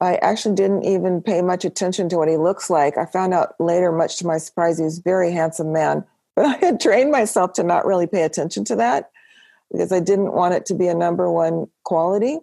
I actually didn't even pay much attention to what he looks like. I found out later, much to my surprise, he was a very handsome man. But I had trained myself to not really pay attention to that because I didn't want it to be a number one quality.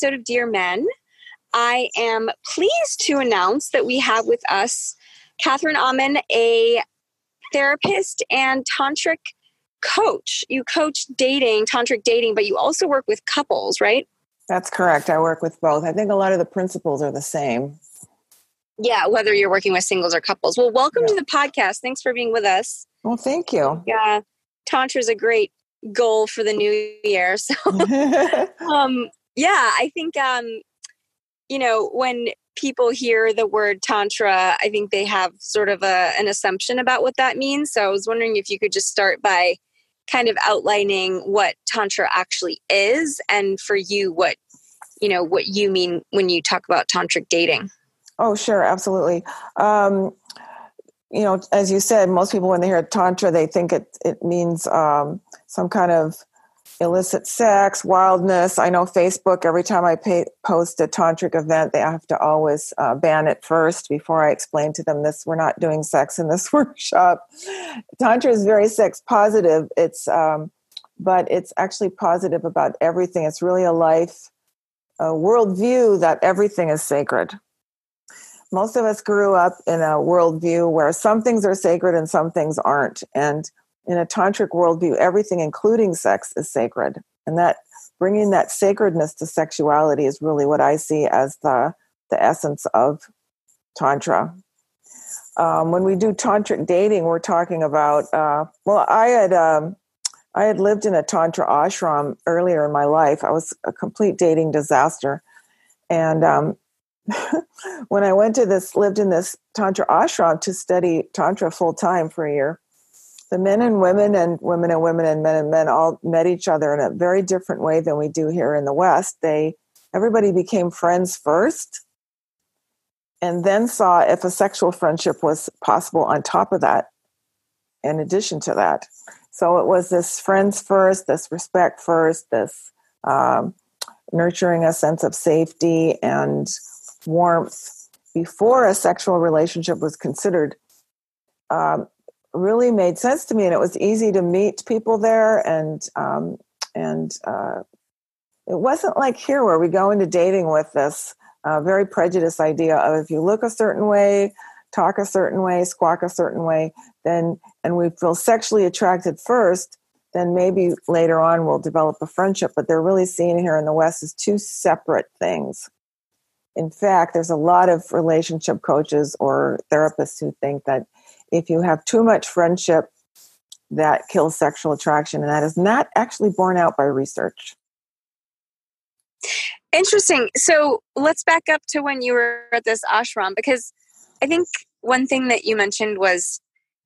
Episode of Dear Men. I am pleased to announce that we have with us Catherine Amon, a therapist and tantric coach. You coach dating, tantric dating, but you also work with couples, right? That's correct. I work with both. I think a lot of the principles are the same. Yeah, whether you're working with singles or couples. Well, welcome yeah. to the podcast. Thanks for being with us. Well, thank you. Yeah, Tantra is a great goal for the new year. So, um, yeah, I think um, you know when people hear the word tantra, I think they have sort of a, an assumption about what that means. So I was wondering if you could just start by kind of outlining what tantra actually is, and for you, what you know what you mean when you talk about tantric dating. Oh, sure, absolutely. Um, you know, as you said, most people when they hear tantra, they think it it means um, some kind of illicit sex, wildness. I know Facebook, every time I pay, post a tantric event, they have to always uh, ban it first before I explain to them this, we're not doing sex in this workshop. Tantra is very sex positive. It's, um, but it's actually positive about everything. It's really a life, a worldview that everything is sacred. Most of us grew up in a worldview where some things are sacred and some things aren't. And in a tantric worldview, everything, including sex, is sacred. And that bringing that sacredness to sexuality is really what I see as the, the essence of Tantra. Um, when we do tantric dating, we're talking about, uh, well, I had, um, I had lived in a Tantra ashram earlier in my life. I was a complete dating disaster. And um, when I went to this, lived in this Tantra ashram to study Tantra full time for a year, the men and women and women and women and men and men all met each other in a very different way than we do here in the west. They everybody became friends first and then saw if a sexual friendship was possible on top of that in addition to that. So it was this friends first this respect first this um, nurturing a sense of safety and warmth before a sexual relationship was considered um, really made sense to me, and it was easy to meet people there, and um, and uh, it wasn't like here where we go into dating with this uh, very prejudiced idea of if you look a certain way, talk a certain way, squawk a certain way, then and we feel sexually attracted first, then maybe later on we'll develop a friendship. But they're really seen here in the West as two separate things. In fact, there's a lot of relationship coaches or therapists who think that if you have too much friendship, that kills sexual attraction. And that is not actually borne out by research. Interesting. So let's back up to when you were at this ashram because I think one thing that you mentioned was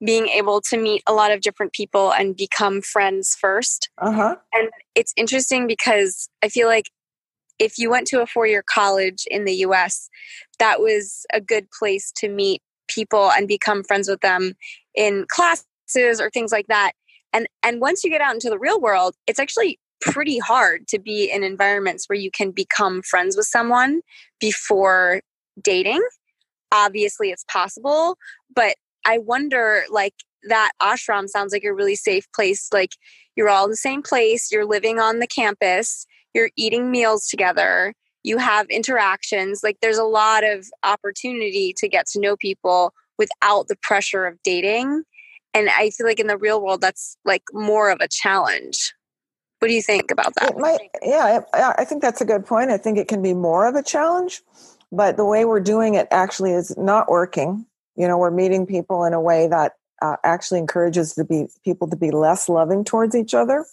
being able to meet a lot of different people and become friends 1st uh-huh. And it's interesting because I feel like if you went to a four year college in the US, that was a good place to meet people and become friends with them in classes or things like that. And and once you get out into the real world it's actually pretty hard to be in environments where you can become friends with someone before dating. Obviously it's possible but i wonder like that ashram sounds like a really safe place. Like you're all in the same place you're living on the campus you're eating meals together you have interactions like there's a lot of opportunity to get to know people without the pressure of dating. And i feel like in the real world that's like more of a challenge. What do you think about that? Might, yeah i think that's a good point. I think it can be more of a challenge but the way we're doing it actually is not working. You know we're meeting people in a way that uh, actually encourages to be people to be less loving towards each other.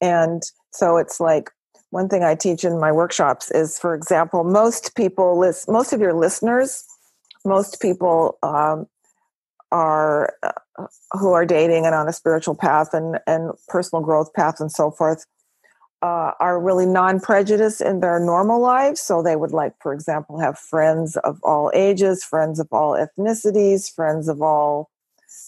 And so it's like one thing I teach in my workshops is, for example, most people list most of your listeners, most people um, are uh, who are dating and on a spiritual path and and personal growth path and so forth uh, are really non-prejudiced in their normal lives. So they would like, for example, have friends of all ages, friends of all ethnicities, friends of all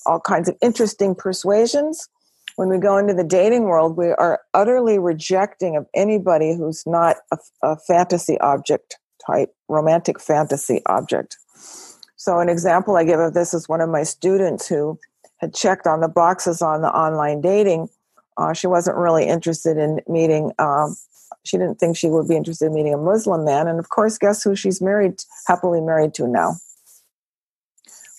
all kinds of interesting persuasions. When we go into the dating world, we are utterly rejecting of anybody who's not a, a fantasy object type, romantic fantasy object. So, an example I give of this is one of my students who had checked on the boxes on the online dating uh, she wasn't really interested in meeting. Um, she didn't think she would be interested in meeting a Muslim man, and of course, guess who she's married, happily married to now.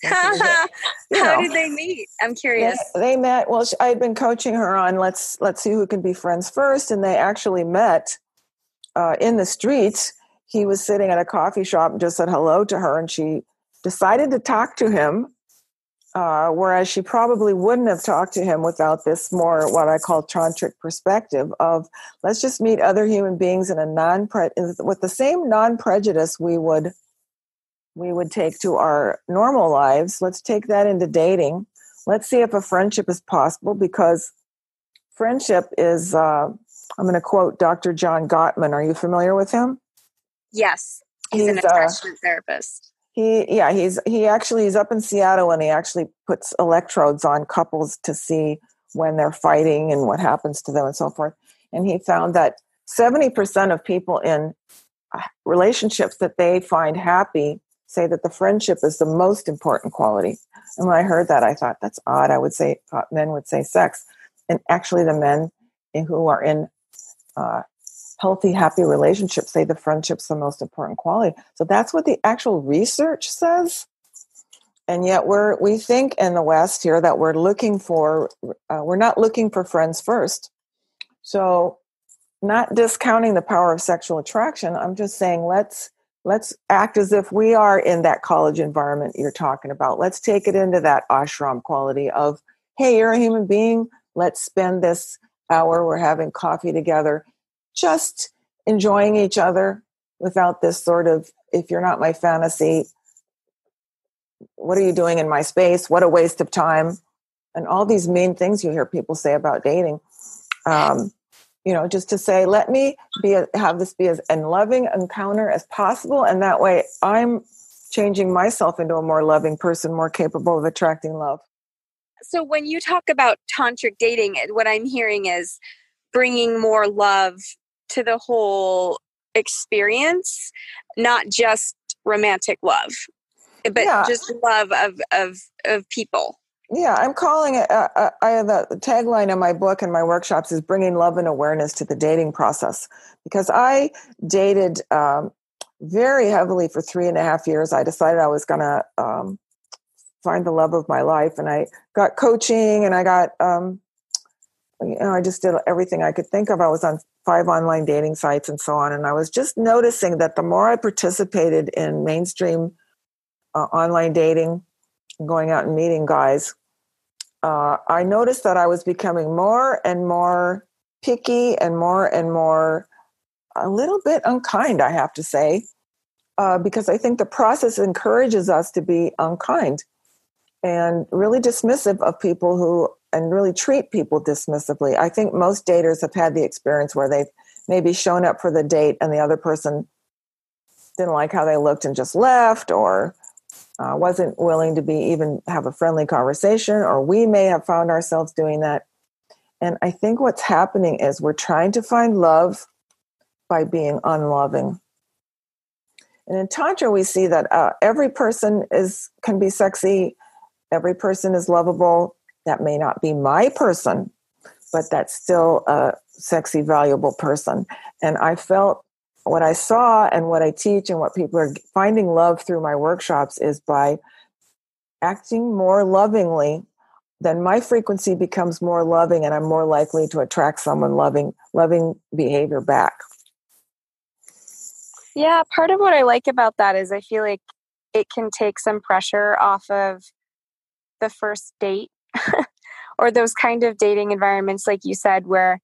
How did they meet? I'm curious. They, they met. Well, I had been coaching her on let's let's see who can be friends first, and they actually met uh, in the streets. He was sitting at a coffee shop and just said hello to her, and she decided to talk to him uh, whereas she probably wouldn't have talked to him without this more what I call tantric perspective of let's just meet other human beings in a non with the same non prejudice we would we would take to our normal lives. Let's take that into dating. Let's see if a friendship is possible because friendship is. Uh, I'm going to quote Dr. John Gottman. Are you familiar with him? Yes, he's, he's an uh, attachment uh, therapist he yeah, he's he actually he's up in Seattle and he actually puts electrodes on couples to see when they're fighting and what happens to them and so forth. And he found that 70% of people in uh, relationships that they find happy say that the friendship is the most important quality. And when I heard that, I thought that's odd. I would say thought men would say sex, and actually the men who are in uh, healthy, happy relationships say the friendship's the most important quality. So that's what the actual research says. And yet we're we think in the West here that we're looking for uh, we're not looking for friends first. So not discounting the power of sexual attraction, I'm just saying let's let's act as if we are in that college environment you're talking about. Let's take it into that ashram quality of, hey, you're a human being. Let's spend this hour we're having coffee together just enjoying each other without this sort of if you're not my fantasy what are you doing in my space what a waste of time and all these mean things you hear people say about dating um, you know just to say let me be a, have this be as a loving encounter as possible and that way i'm changing myself into a more loving person more capable of attracting love so when you talk about tantric dating what i'm hearing is bringing more love to the whole experience, not just romantic love, but yeah. just love of of of people. Yeah, I'm calling it. Uh, uh, I have the tagline in my book and my workshops is bringing love and awareness to the dating process because I dated um, very heavily for three and a half years. I decided I was going to um, find the love of my life, and I got coaching and I got um, you know I just did everything I could think of. I was on five online dating sites and so on. And I was just noticing that the more I participated in mainstream uh, online dating, going out and meeting guys, uh, I noticed that I was becoming more and more picky and more and more a little bit unkind, I have to say, uh, because I think the process encourages us to be unkind and really dismissive of people who and really treat people dismissively. I think most daters have had the experience where they've maybe shown up for the date and the other person didn't like how they looked and just left or uh, wasn't willing to be even have a friendly conversation or we may have found ourselves doing that. And i think what's happening is we're trying to find love by being unloving. And in tantra we see that uh, every person is can be sexy every person is lovable. That may not be my person, but that's still a sexy, valuable person. And I felt what I saw and what I teach and what people are finding love through my workshops is by acting more lovingly then my frequency becomes more loving and i'm more likely to attract someone loving loving behavior back. Yeah part of what i like about that is i feel like it can take some pressure off of the first date or those kind of dating environments like you said where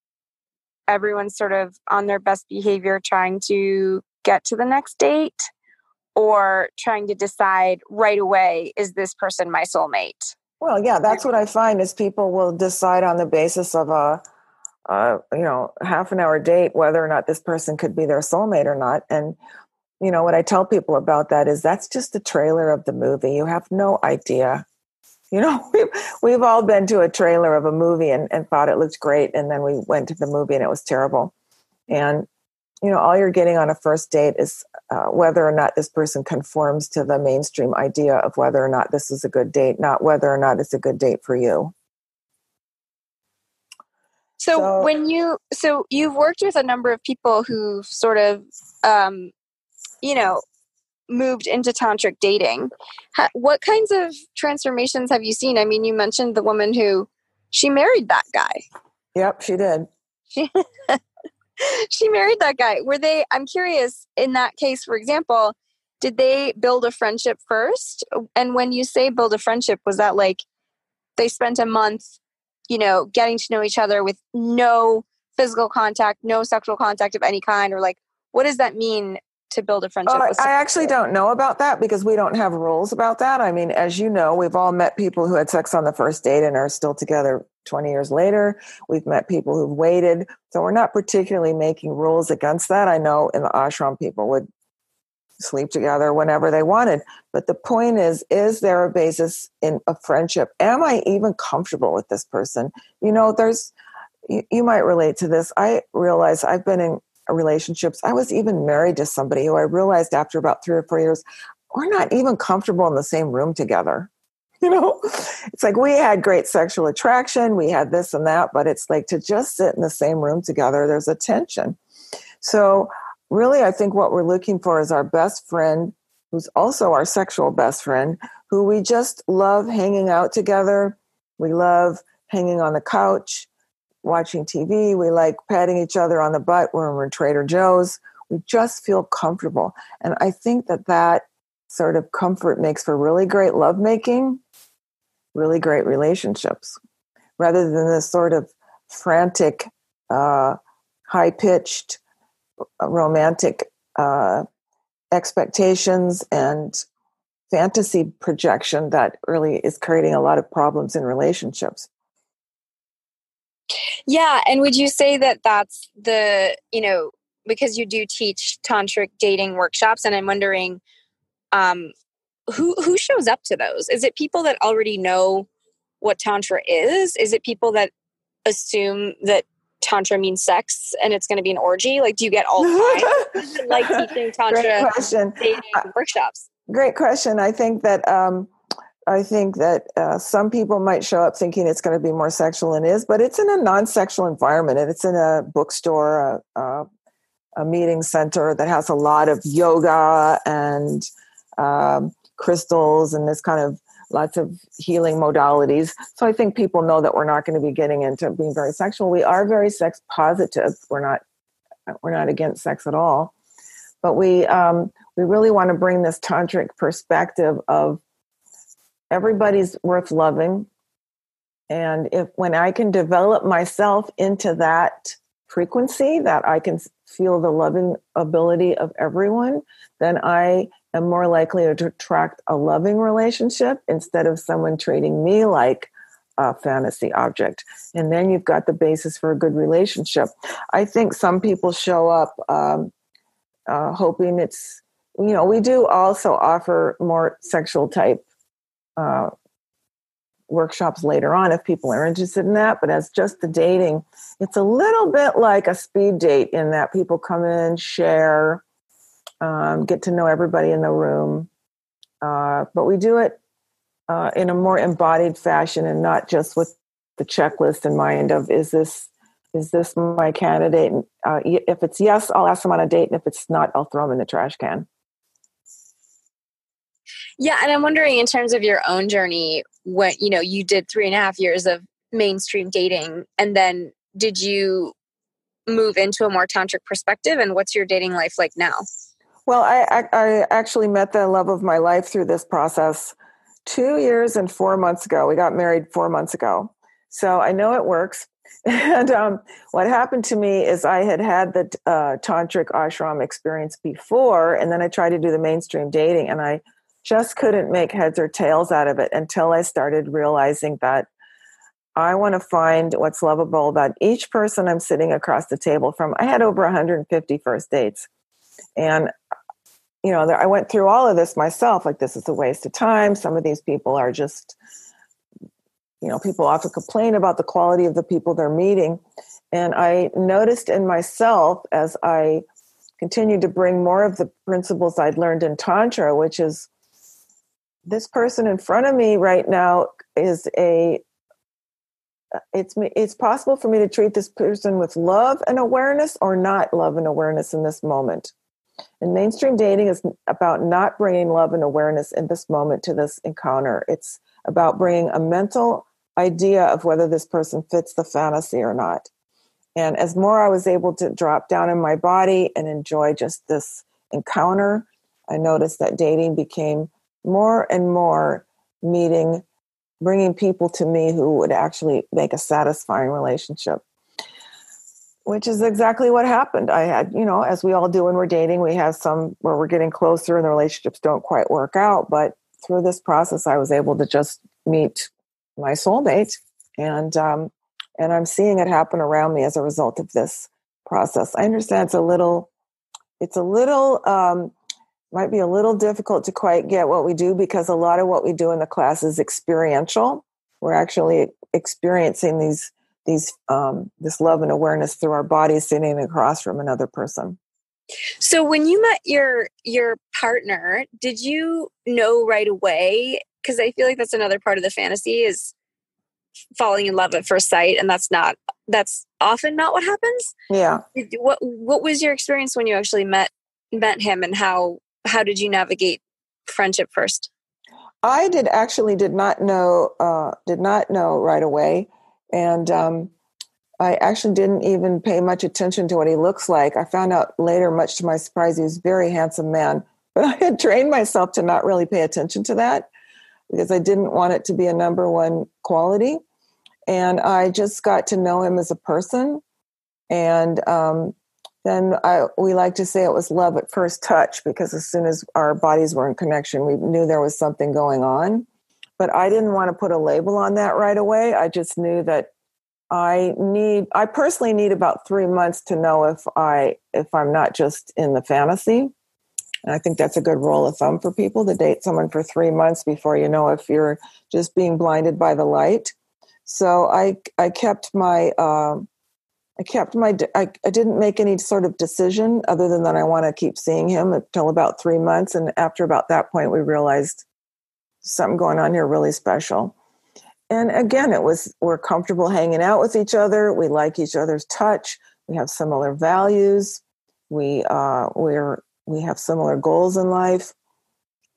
everyone's sort of on their best behavior trying to get to the next date or trying to decide right away is this person my soulmate? Well yeah. that's what i find is people will decide on the basis of a, a you know half an hour date whether or not this person could be their soulmate or not. And you know what i tell people about that is that's just the trailer of the movie. You have no idea you know we've, we've all been to a trailer of a movie and, and thought it looked great and then we went to the movie and it was terrible. And you know all you're getting on a first date is uh, whether or not this person conforms to the mainstream idea of whether or not this is a good date not whether or not it's a good date for you. So, so when you so you've worked with a number of people who've sort of um, you know moved into tantric dating what kinds of transformations have you seen i mean you mentioned the woman who she married that guy yep she did she she married that guy. Were they, I'm curious, in that case, for example, did they build a friendship first? And when you say build a friendship, was that like they spent a month, you know, getting to know each other with no physical contact, no sexual contact of any kind? Or like, what does that mean to build a friendship? Uh, I actually don't know about that because we don't have rules about that. I mean, as you know, we've all met people who had sex on the first date and are still together 20 years later. We've met people who've waited. So we're not particularly making rules against that. I know in the ashram, people would sleep together whenever they wanted. But the point is, is there a basis in a friendship? Am I even comfortable with this person? You know, there's, you, you might relate to this. I realize I've been in relationships. I was even married to somebody who I realized after about three or four years, we're not even comfortable in the same room together. You know, it's like we had great sexual attraction, we had this and that, but it's like to just sit in the same room together, there's a tension. So, really, I think what we're looking for is our best friend, who's also our sexual best friend, who we just love hanging out together. We love hanging on the couch watching TV. We like patting each other on the butt when we're Trader Joe's. We just feel comfortable. And I think that that sort of comfort makes for really great lovemaking, really great relationships, rather than this sort of frantic, uh, high pitched, uh, romantic uh, expectations and fantasy projection that really is creating a lot of problems in relationships. Yeah. And would you say that that's the, you know, because you do teach tantric dating workshops, and I'm wondering, um, who who shows up to those? Is it people that already know what tantra is? Is it people that assume that tantra means sex and it's going to be an orgy? Like, do you get all kinds? like teaching tantra dating workshops? Great question. I think that um, I think that uh, some people might show up thinking it's going to be more sexual than it is, but it's in a non-sexual environment, and it's in a bookstore, a, a, a meeting center that has a lot of yoga and um, crystals and this kind of lots of healing modalities. So I think people know that we're not going to be getting into being very sexual. We are very sex positive. We're not we're not against sex at all, but we um, we really want to bring this tantric perspective of everybody's worth loving. And if when i can develop myself into that frequency that i can feel the loving ability of everyone then i am more likely to attract a loving relationship instead of someone treating me like a fantasy object. And then you've got the basis for a good relationship. I think some people show up um, uh, hoping it's you know we do also offer more sexual type uh, workshops later on if people are interested in that. But as just the dating, it's a little bit like a speed date in that people come in, share, um, get to know everybody in the room. Uh, but we do it uh, in a more embodied fashion and not just with the checklist in mind of is this is this my candidate? Uh, if it's yes, I'll ask them on a date, and if it's not, I'll throw them in the trash can. Yeah, and I'm wondering in terms of your own journey, what you know you did three and a half years of mainstream dating, and then did you move into a more tantric perspective? And what's your dating life like now? Well, I, I, I actually met the love of my life through this process two years and four months ago. We got married four months ago, so I know it works. And um, what happened to me is I had had the uh, tantric ashram experience before, and then I tried to do the mainstream dating, and I just couldn't make heads or tails out of it until I started realizing that I want to find what's lovable about each person I'm sitting across the table from. I had over 150 first dates. And, you know, I went through all of this myself. Like, this is a waste of time. Some of these people are just, you know, people often complain about the quality of the people they're meeting. And I noticed in myself as I continued to bring more of the principles I'd learned in Tantra, which is this person in front of me right now is a it's it's possible for me to treat this person with love and awareness or not love and awareness in this moment. And mainstream dating is about not bringing love and awareness in this moment to this encounter. It's about bringing a mental idea of whether this person fits the fantasy or not. And as more i was able to drop down in my body and enjoy just this encounter i noticed that dating became more and more meeting bringing people to me who would actually make a satisfying relationship which is exactly what happened. I had you know as we all do when we're dating we have some where we're getting closer and the relationships don't quite work out but through this process i was able to just meet my soulmate and um, and i'm seeing it happen around me as a result of this process. I understand it's a little it's a little um, might be a little difficult to quite get what we do because a lot of what we do in the class is experiential. We're actually experiencing these these um, this love and awareness through our bodies sitting across from another person. So when you met your your partner, did you know right away? Because I feel like that's another part of the fantasy is falling in love at first sight, and that's not that's often not what happens. Yeah. What What was your experience when you actually met met him, and how how did you navigate friendship first? I did actually did not know uh, did not know right away, and um, I actually didn't even pay much attention to what he looks like. I found out later, much to my surprise, he was a very handsome man. But I had trained myself to not really pay attention to that because I didn't want it to be a number one quality. And I just got to know him as a person, and um, then I, we like to say it was love at first touch because as soon as our bodies were in connection, we knew there was something going on. But I didn't want to put a label on that right away. I just knew that I need, I personally need about three months to know if I, if I'm not just in the fantasy. And I think that's a good rule of thumb for people to date someone for three months before you know if you're just being blinded by the light. So I, I kept my, uh, I kept my, I, I didn't make any sort of decision other than that I want to keep seeing him until about three months. And after about that point, we realized something going on here really special. And again, it was, we're comfortable hanging out with each other. We like each other's touch. We have similar values. We, uh, we're, we have similar goals in life.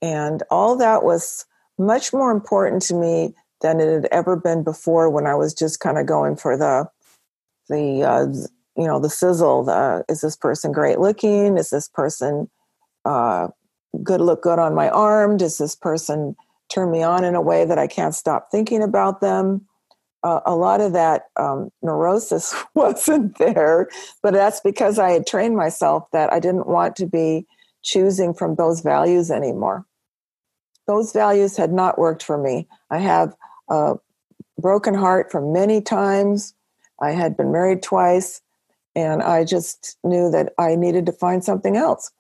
And all that was much more important to me than it had ever been before when I was just kind of going for the, the uh, you know the sizzle the is this person great looking? Is this person uh, good look good on my arm? Does this person turn me on in a way that i can't stop thinking about them? Uh, a lot of that um, neurosis wasn't there but that's because i had trained myself that i didn't want to be choosing from those values anymore. Those values had not worked for me. I have a broken heart from many times I had been married twice, and I just knew that I needed to find something else.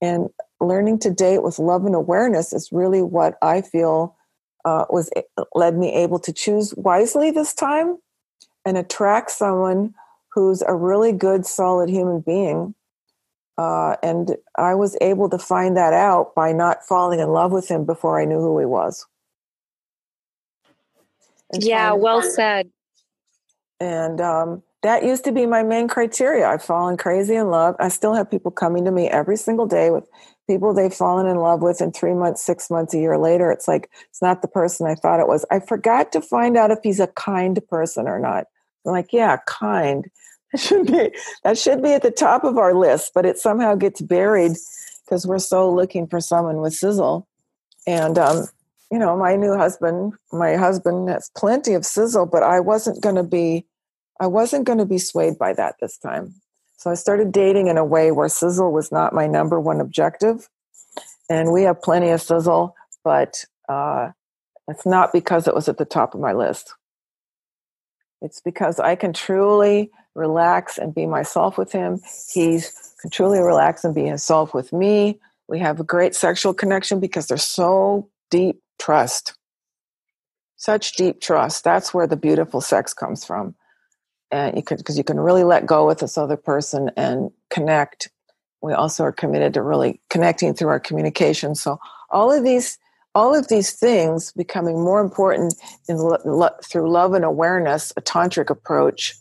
And learning to date with love and awareness is really what I feel uh, was led me able to choose wisely this time and attract someone who's a really good, solid human being. Uh, and I was able to find that out by not falling in love with him before I knew who he was. And yeah, well said. And um, that used to be my main criteria. I've fallen crazy in love. I still have people coming to me every single day with people they've fallen in love with, and three months, six months, a year later, it's like it's not the person I thought it was. I forgot to find out if he's a kind person or not. I'm like, yeah, kind. That should be that should be at the top of our list, but it somehow gets buried because we're so looking for someone with sizzle. And um, you know, my new husband, my husband has plenty of sizzle, but I wasn't going to be I wasn't going to be swayed by that this time. So I started dating in a way where sizzle was not my number one objective. And we have plenty of sizzle, but uh, it's not because it was at the top of my list. It's because I can truly relax and be myself with him. He can truly relax and be himself with me. We have a great sexual connection because there's so deep trust. Such deep trust. That's where the beautiful sex comes from and you could because you can really let go with this other person and connect we also are committed to really connecting through our communication so all of these all of these things becoming more important in lo- through love and awareness a tantric approach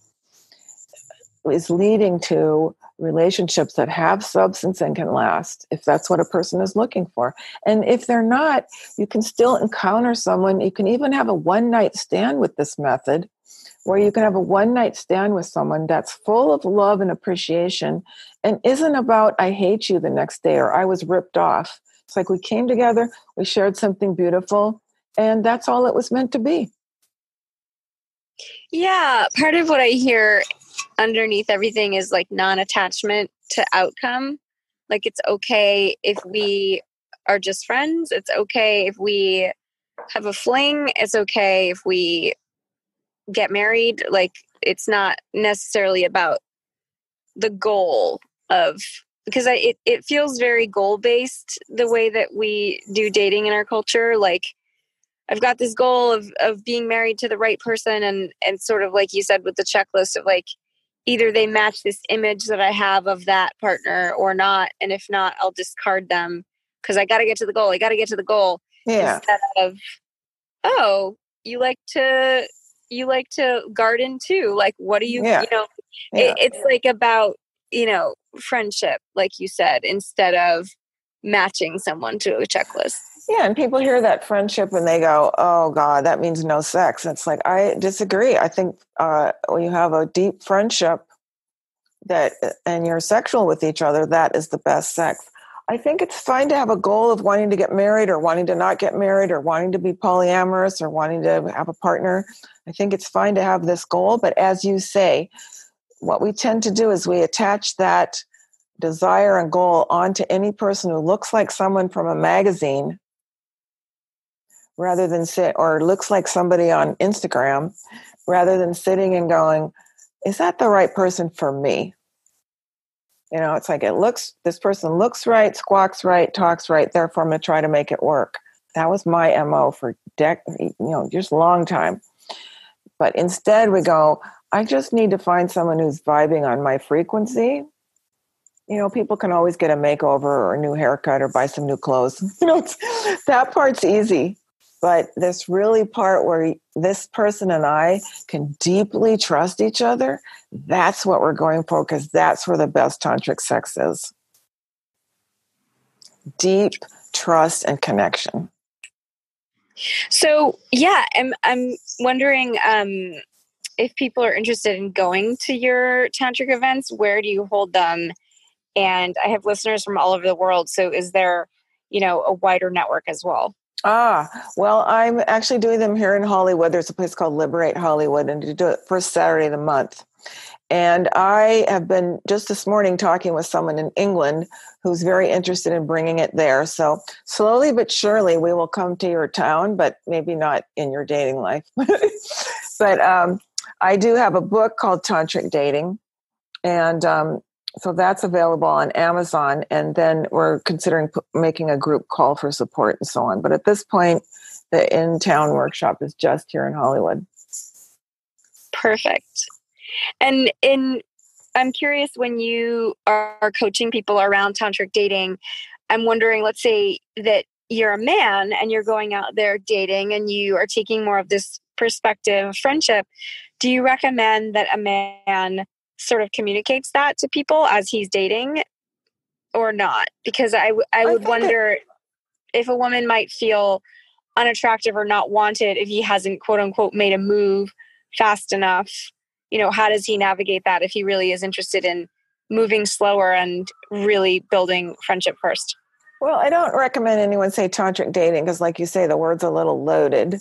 is leading to relationships that have substance and can last if that's what a person is looking for and if they're not you can still encounter someone you can even have a one night stand with this method where you can have a one night stand with someone that's full of love and appreciation and isn't about, I hate you the next day or I was ripped off. It's like we came together, we shared something beautiful, and that's all it was meant to be. Yeah, part of what I hear underneath everything is like non attachment to outcome. Like it's okay if we are just friends, it's okay if we have a fling, it's okay if we get married. Like it's not necessarily about the goal of because I it, it feels very goal based the way that we do dating in our culture. Like I've got this goal of of being married to the right person and and sort of like you said with the checklist of like either they match this image that I have of that partner or not and if not I'll discard them because I got to get to the goal I got to get to the goal yeah instead of oh you like to you like to garden too like what do you yeah. you know yeah. it, it's like about you know friendship like you said instead of matching someone to a checklist. Yeah and people hear that friendship and they go oh god that means no sex. And it's like i disagree. I think uh, when you have a deep friendship that and you're sexual with each other that is the best sex. I think it's fine to have a goal of wanting to get married or wanting to not get married or wanting to be polyamorous or wanting to have a partner. I think it's fine to have this goal, but as you say, what we tend to do is we attach that desire and goal onto any person who looks like someone from a magazine rather than sit or looks like somebody on Instagram rather than sitting and going, is that the right person for me? You know, it's like it looks, this person looks right, squawks right, talks right, therefore I'm going to try to make it work. That was my MO for dec, you know, just a long time. But instead we go, I just need to find someone who's vibing on my frequency. You know, people can always get a makeover or a new haircut or buy some new clothes. You know, that part's easy. But this really part where this person and I can deeply trust each other, that's what we're going for because that's where the best tantric sex is. Deep trust and connection. So yeah, I'm I'm wondering um, if people are interested in going to your tantric events. Where do you hold them? And I have listeners from all over the world. So is there, you know, a wider network as well? Ah, well, I'm actually doing them here in Hollywood. There's a place called Liberate Hollywood, and to do it first Saturday of the month. And I have been just this morning talking with someone in England who's very interested in bringing it there. So slowly but surely, we will come to your town, but maybe not in your dating life. but um, I do have a book called Tantric Dating, and um, so that's available on Amazon. And then we're considering p- making a group call for support and so on. But at this point, the in town workshop is just here in Hollywood. Perfect. And in I'm curious when you are coaching people around tantric dating, I'm wondering, let's say that you're a man and you're going out there dating and you are taking more of this perspective friendship. Do you recommend that a man sort of communicates that to people as he's dating or not? Because I, w- I would I wonder it- if a woman might feel unattractive or not wanted if he hasn't quote unquote made a move fast enough you know how does he navigate that if he really is interested in moving slower and really building friendship first well i don't recommend anyone say tantric dating because like you say the word's a little loaded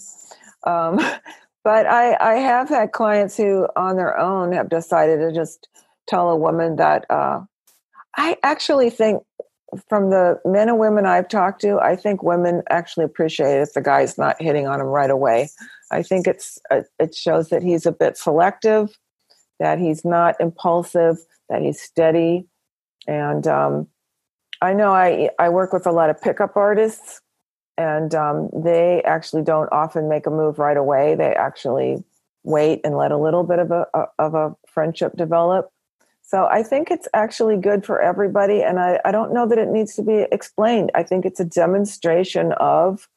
um, But I, I have had clients who, on their own, have decided to just tell a woman that uh, I actually think, from the men and women I've talked to, I think women actually appreciate it if the guy's not hitting on them right away. I think it's uh, it shows that he's a bit selective, that he's not impulsive, that he's steady, and um, I know I I work with a lot of pickup artists, and um, they actually don't often make a move right away. They actually wait and let a little bit of a, of a friendship develop. So I think it's actually good for everybody, and I, I don't know that it needs to be explained. I think it's a demonstration of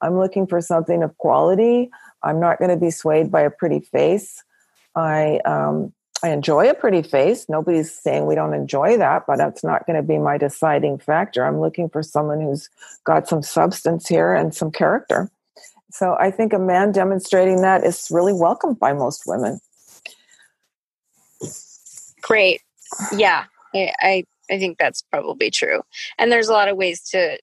I'm looking for something of quality. I'm not going to be swayed by a pretty face. I um, I enjoy a pretty face. Nobody's saying we don't enjoy that, but that's not going to be my deciding factor. I'm looking for someone who's got some substance here and some character. So I think a man demonstrating that is really welcomed by most women. Great. Yeah, I, I think that's probably true. And there's a lot of ways to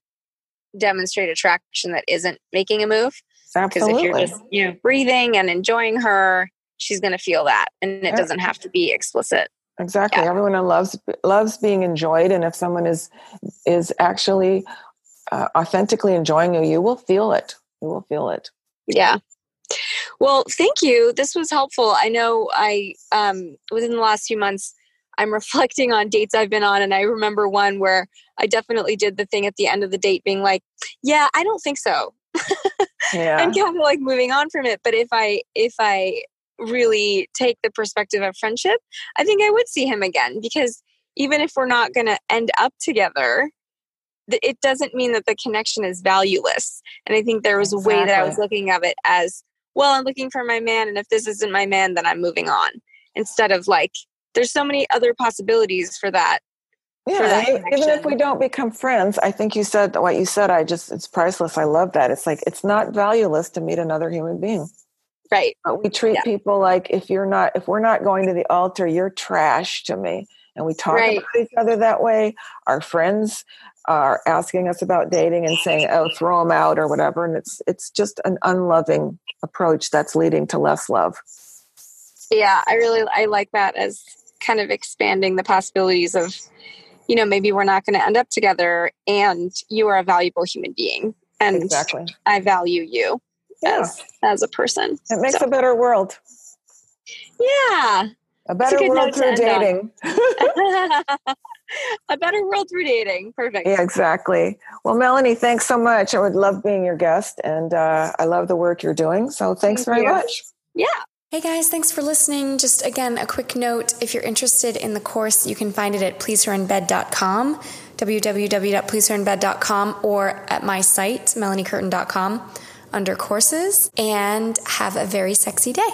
demonstrate attraction that isn't making a move. Because if you're just you know breathing and enjoying her, she's going to feel that, and it doesn't have to be explicit. Exactly. Yeah. Everyone loves loves being enjoyed, and if someone is is actually uh, authentically enjoying you, you will feel it. You will feel it. Yeah. Well, thank you. This was helpful. I know I um, within the last few months I'm reflecting on dates I've been on, and I remember one where I definitely did the thing at the end of the date, being like, "Yeah, I don't think so," yeah. and kind of like moving on from it. But if I if I really take the perspective of friendship, I think I would see him again because even if we're not going to end up together, it doesn't mean that the connection is valueless. And I think there was exactly. a way that I was looking at it as, well, I'm looking for my man, and if this isn't my man, then I'm moving on. Instead of like, there's so many other possibilities for that. Yeah, that even if we don't become friends, I think you said what you said. I just, it's priceless. I love that. It's like, it's not valueless to meet another human being. Right. But we treat yeah. people like if you're not, if we're not going to the altar, you're trash to me. And we talk right. about each other that way. Our friends are asking us about dating and saying, "Oh, throw them out" or whatever, and it's it's just an unloving approach that's leading to less love. Yeah, I really I like that as kind of expanding the possibilities of, you know, maybe we're not going to end up together, and you are a valuable human being, and exactly. I value you yeah. as as a person. It makes so. a better world. Yeah. A better a world through dating. a better world through dating. Perfect. Yeah, exactly. Well, Melanie, thanks so much. I would love being your guest, and uh, I love the work you're doing. So thanks Thank very you. much. Yeah. Hey guys, thanks for listening. Just again, a quick note if you're interested in the course, you can find it at pleaseherinbed.com, www.pleaseherinbed.com, or at my site, melaniecurtin.com under courses and have a very sexy day.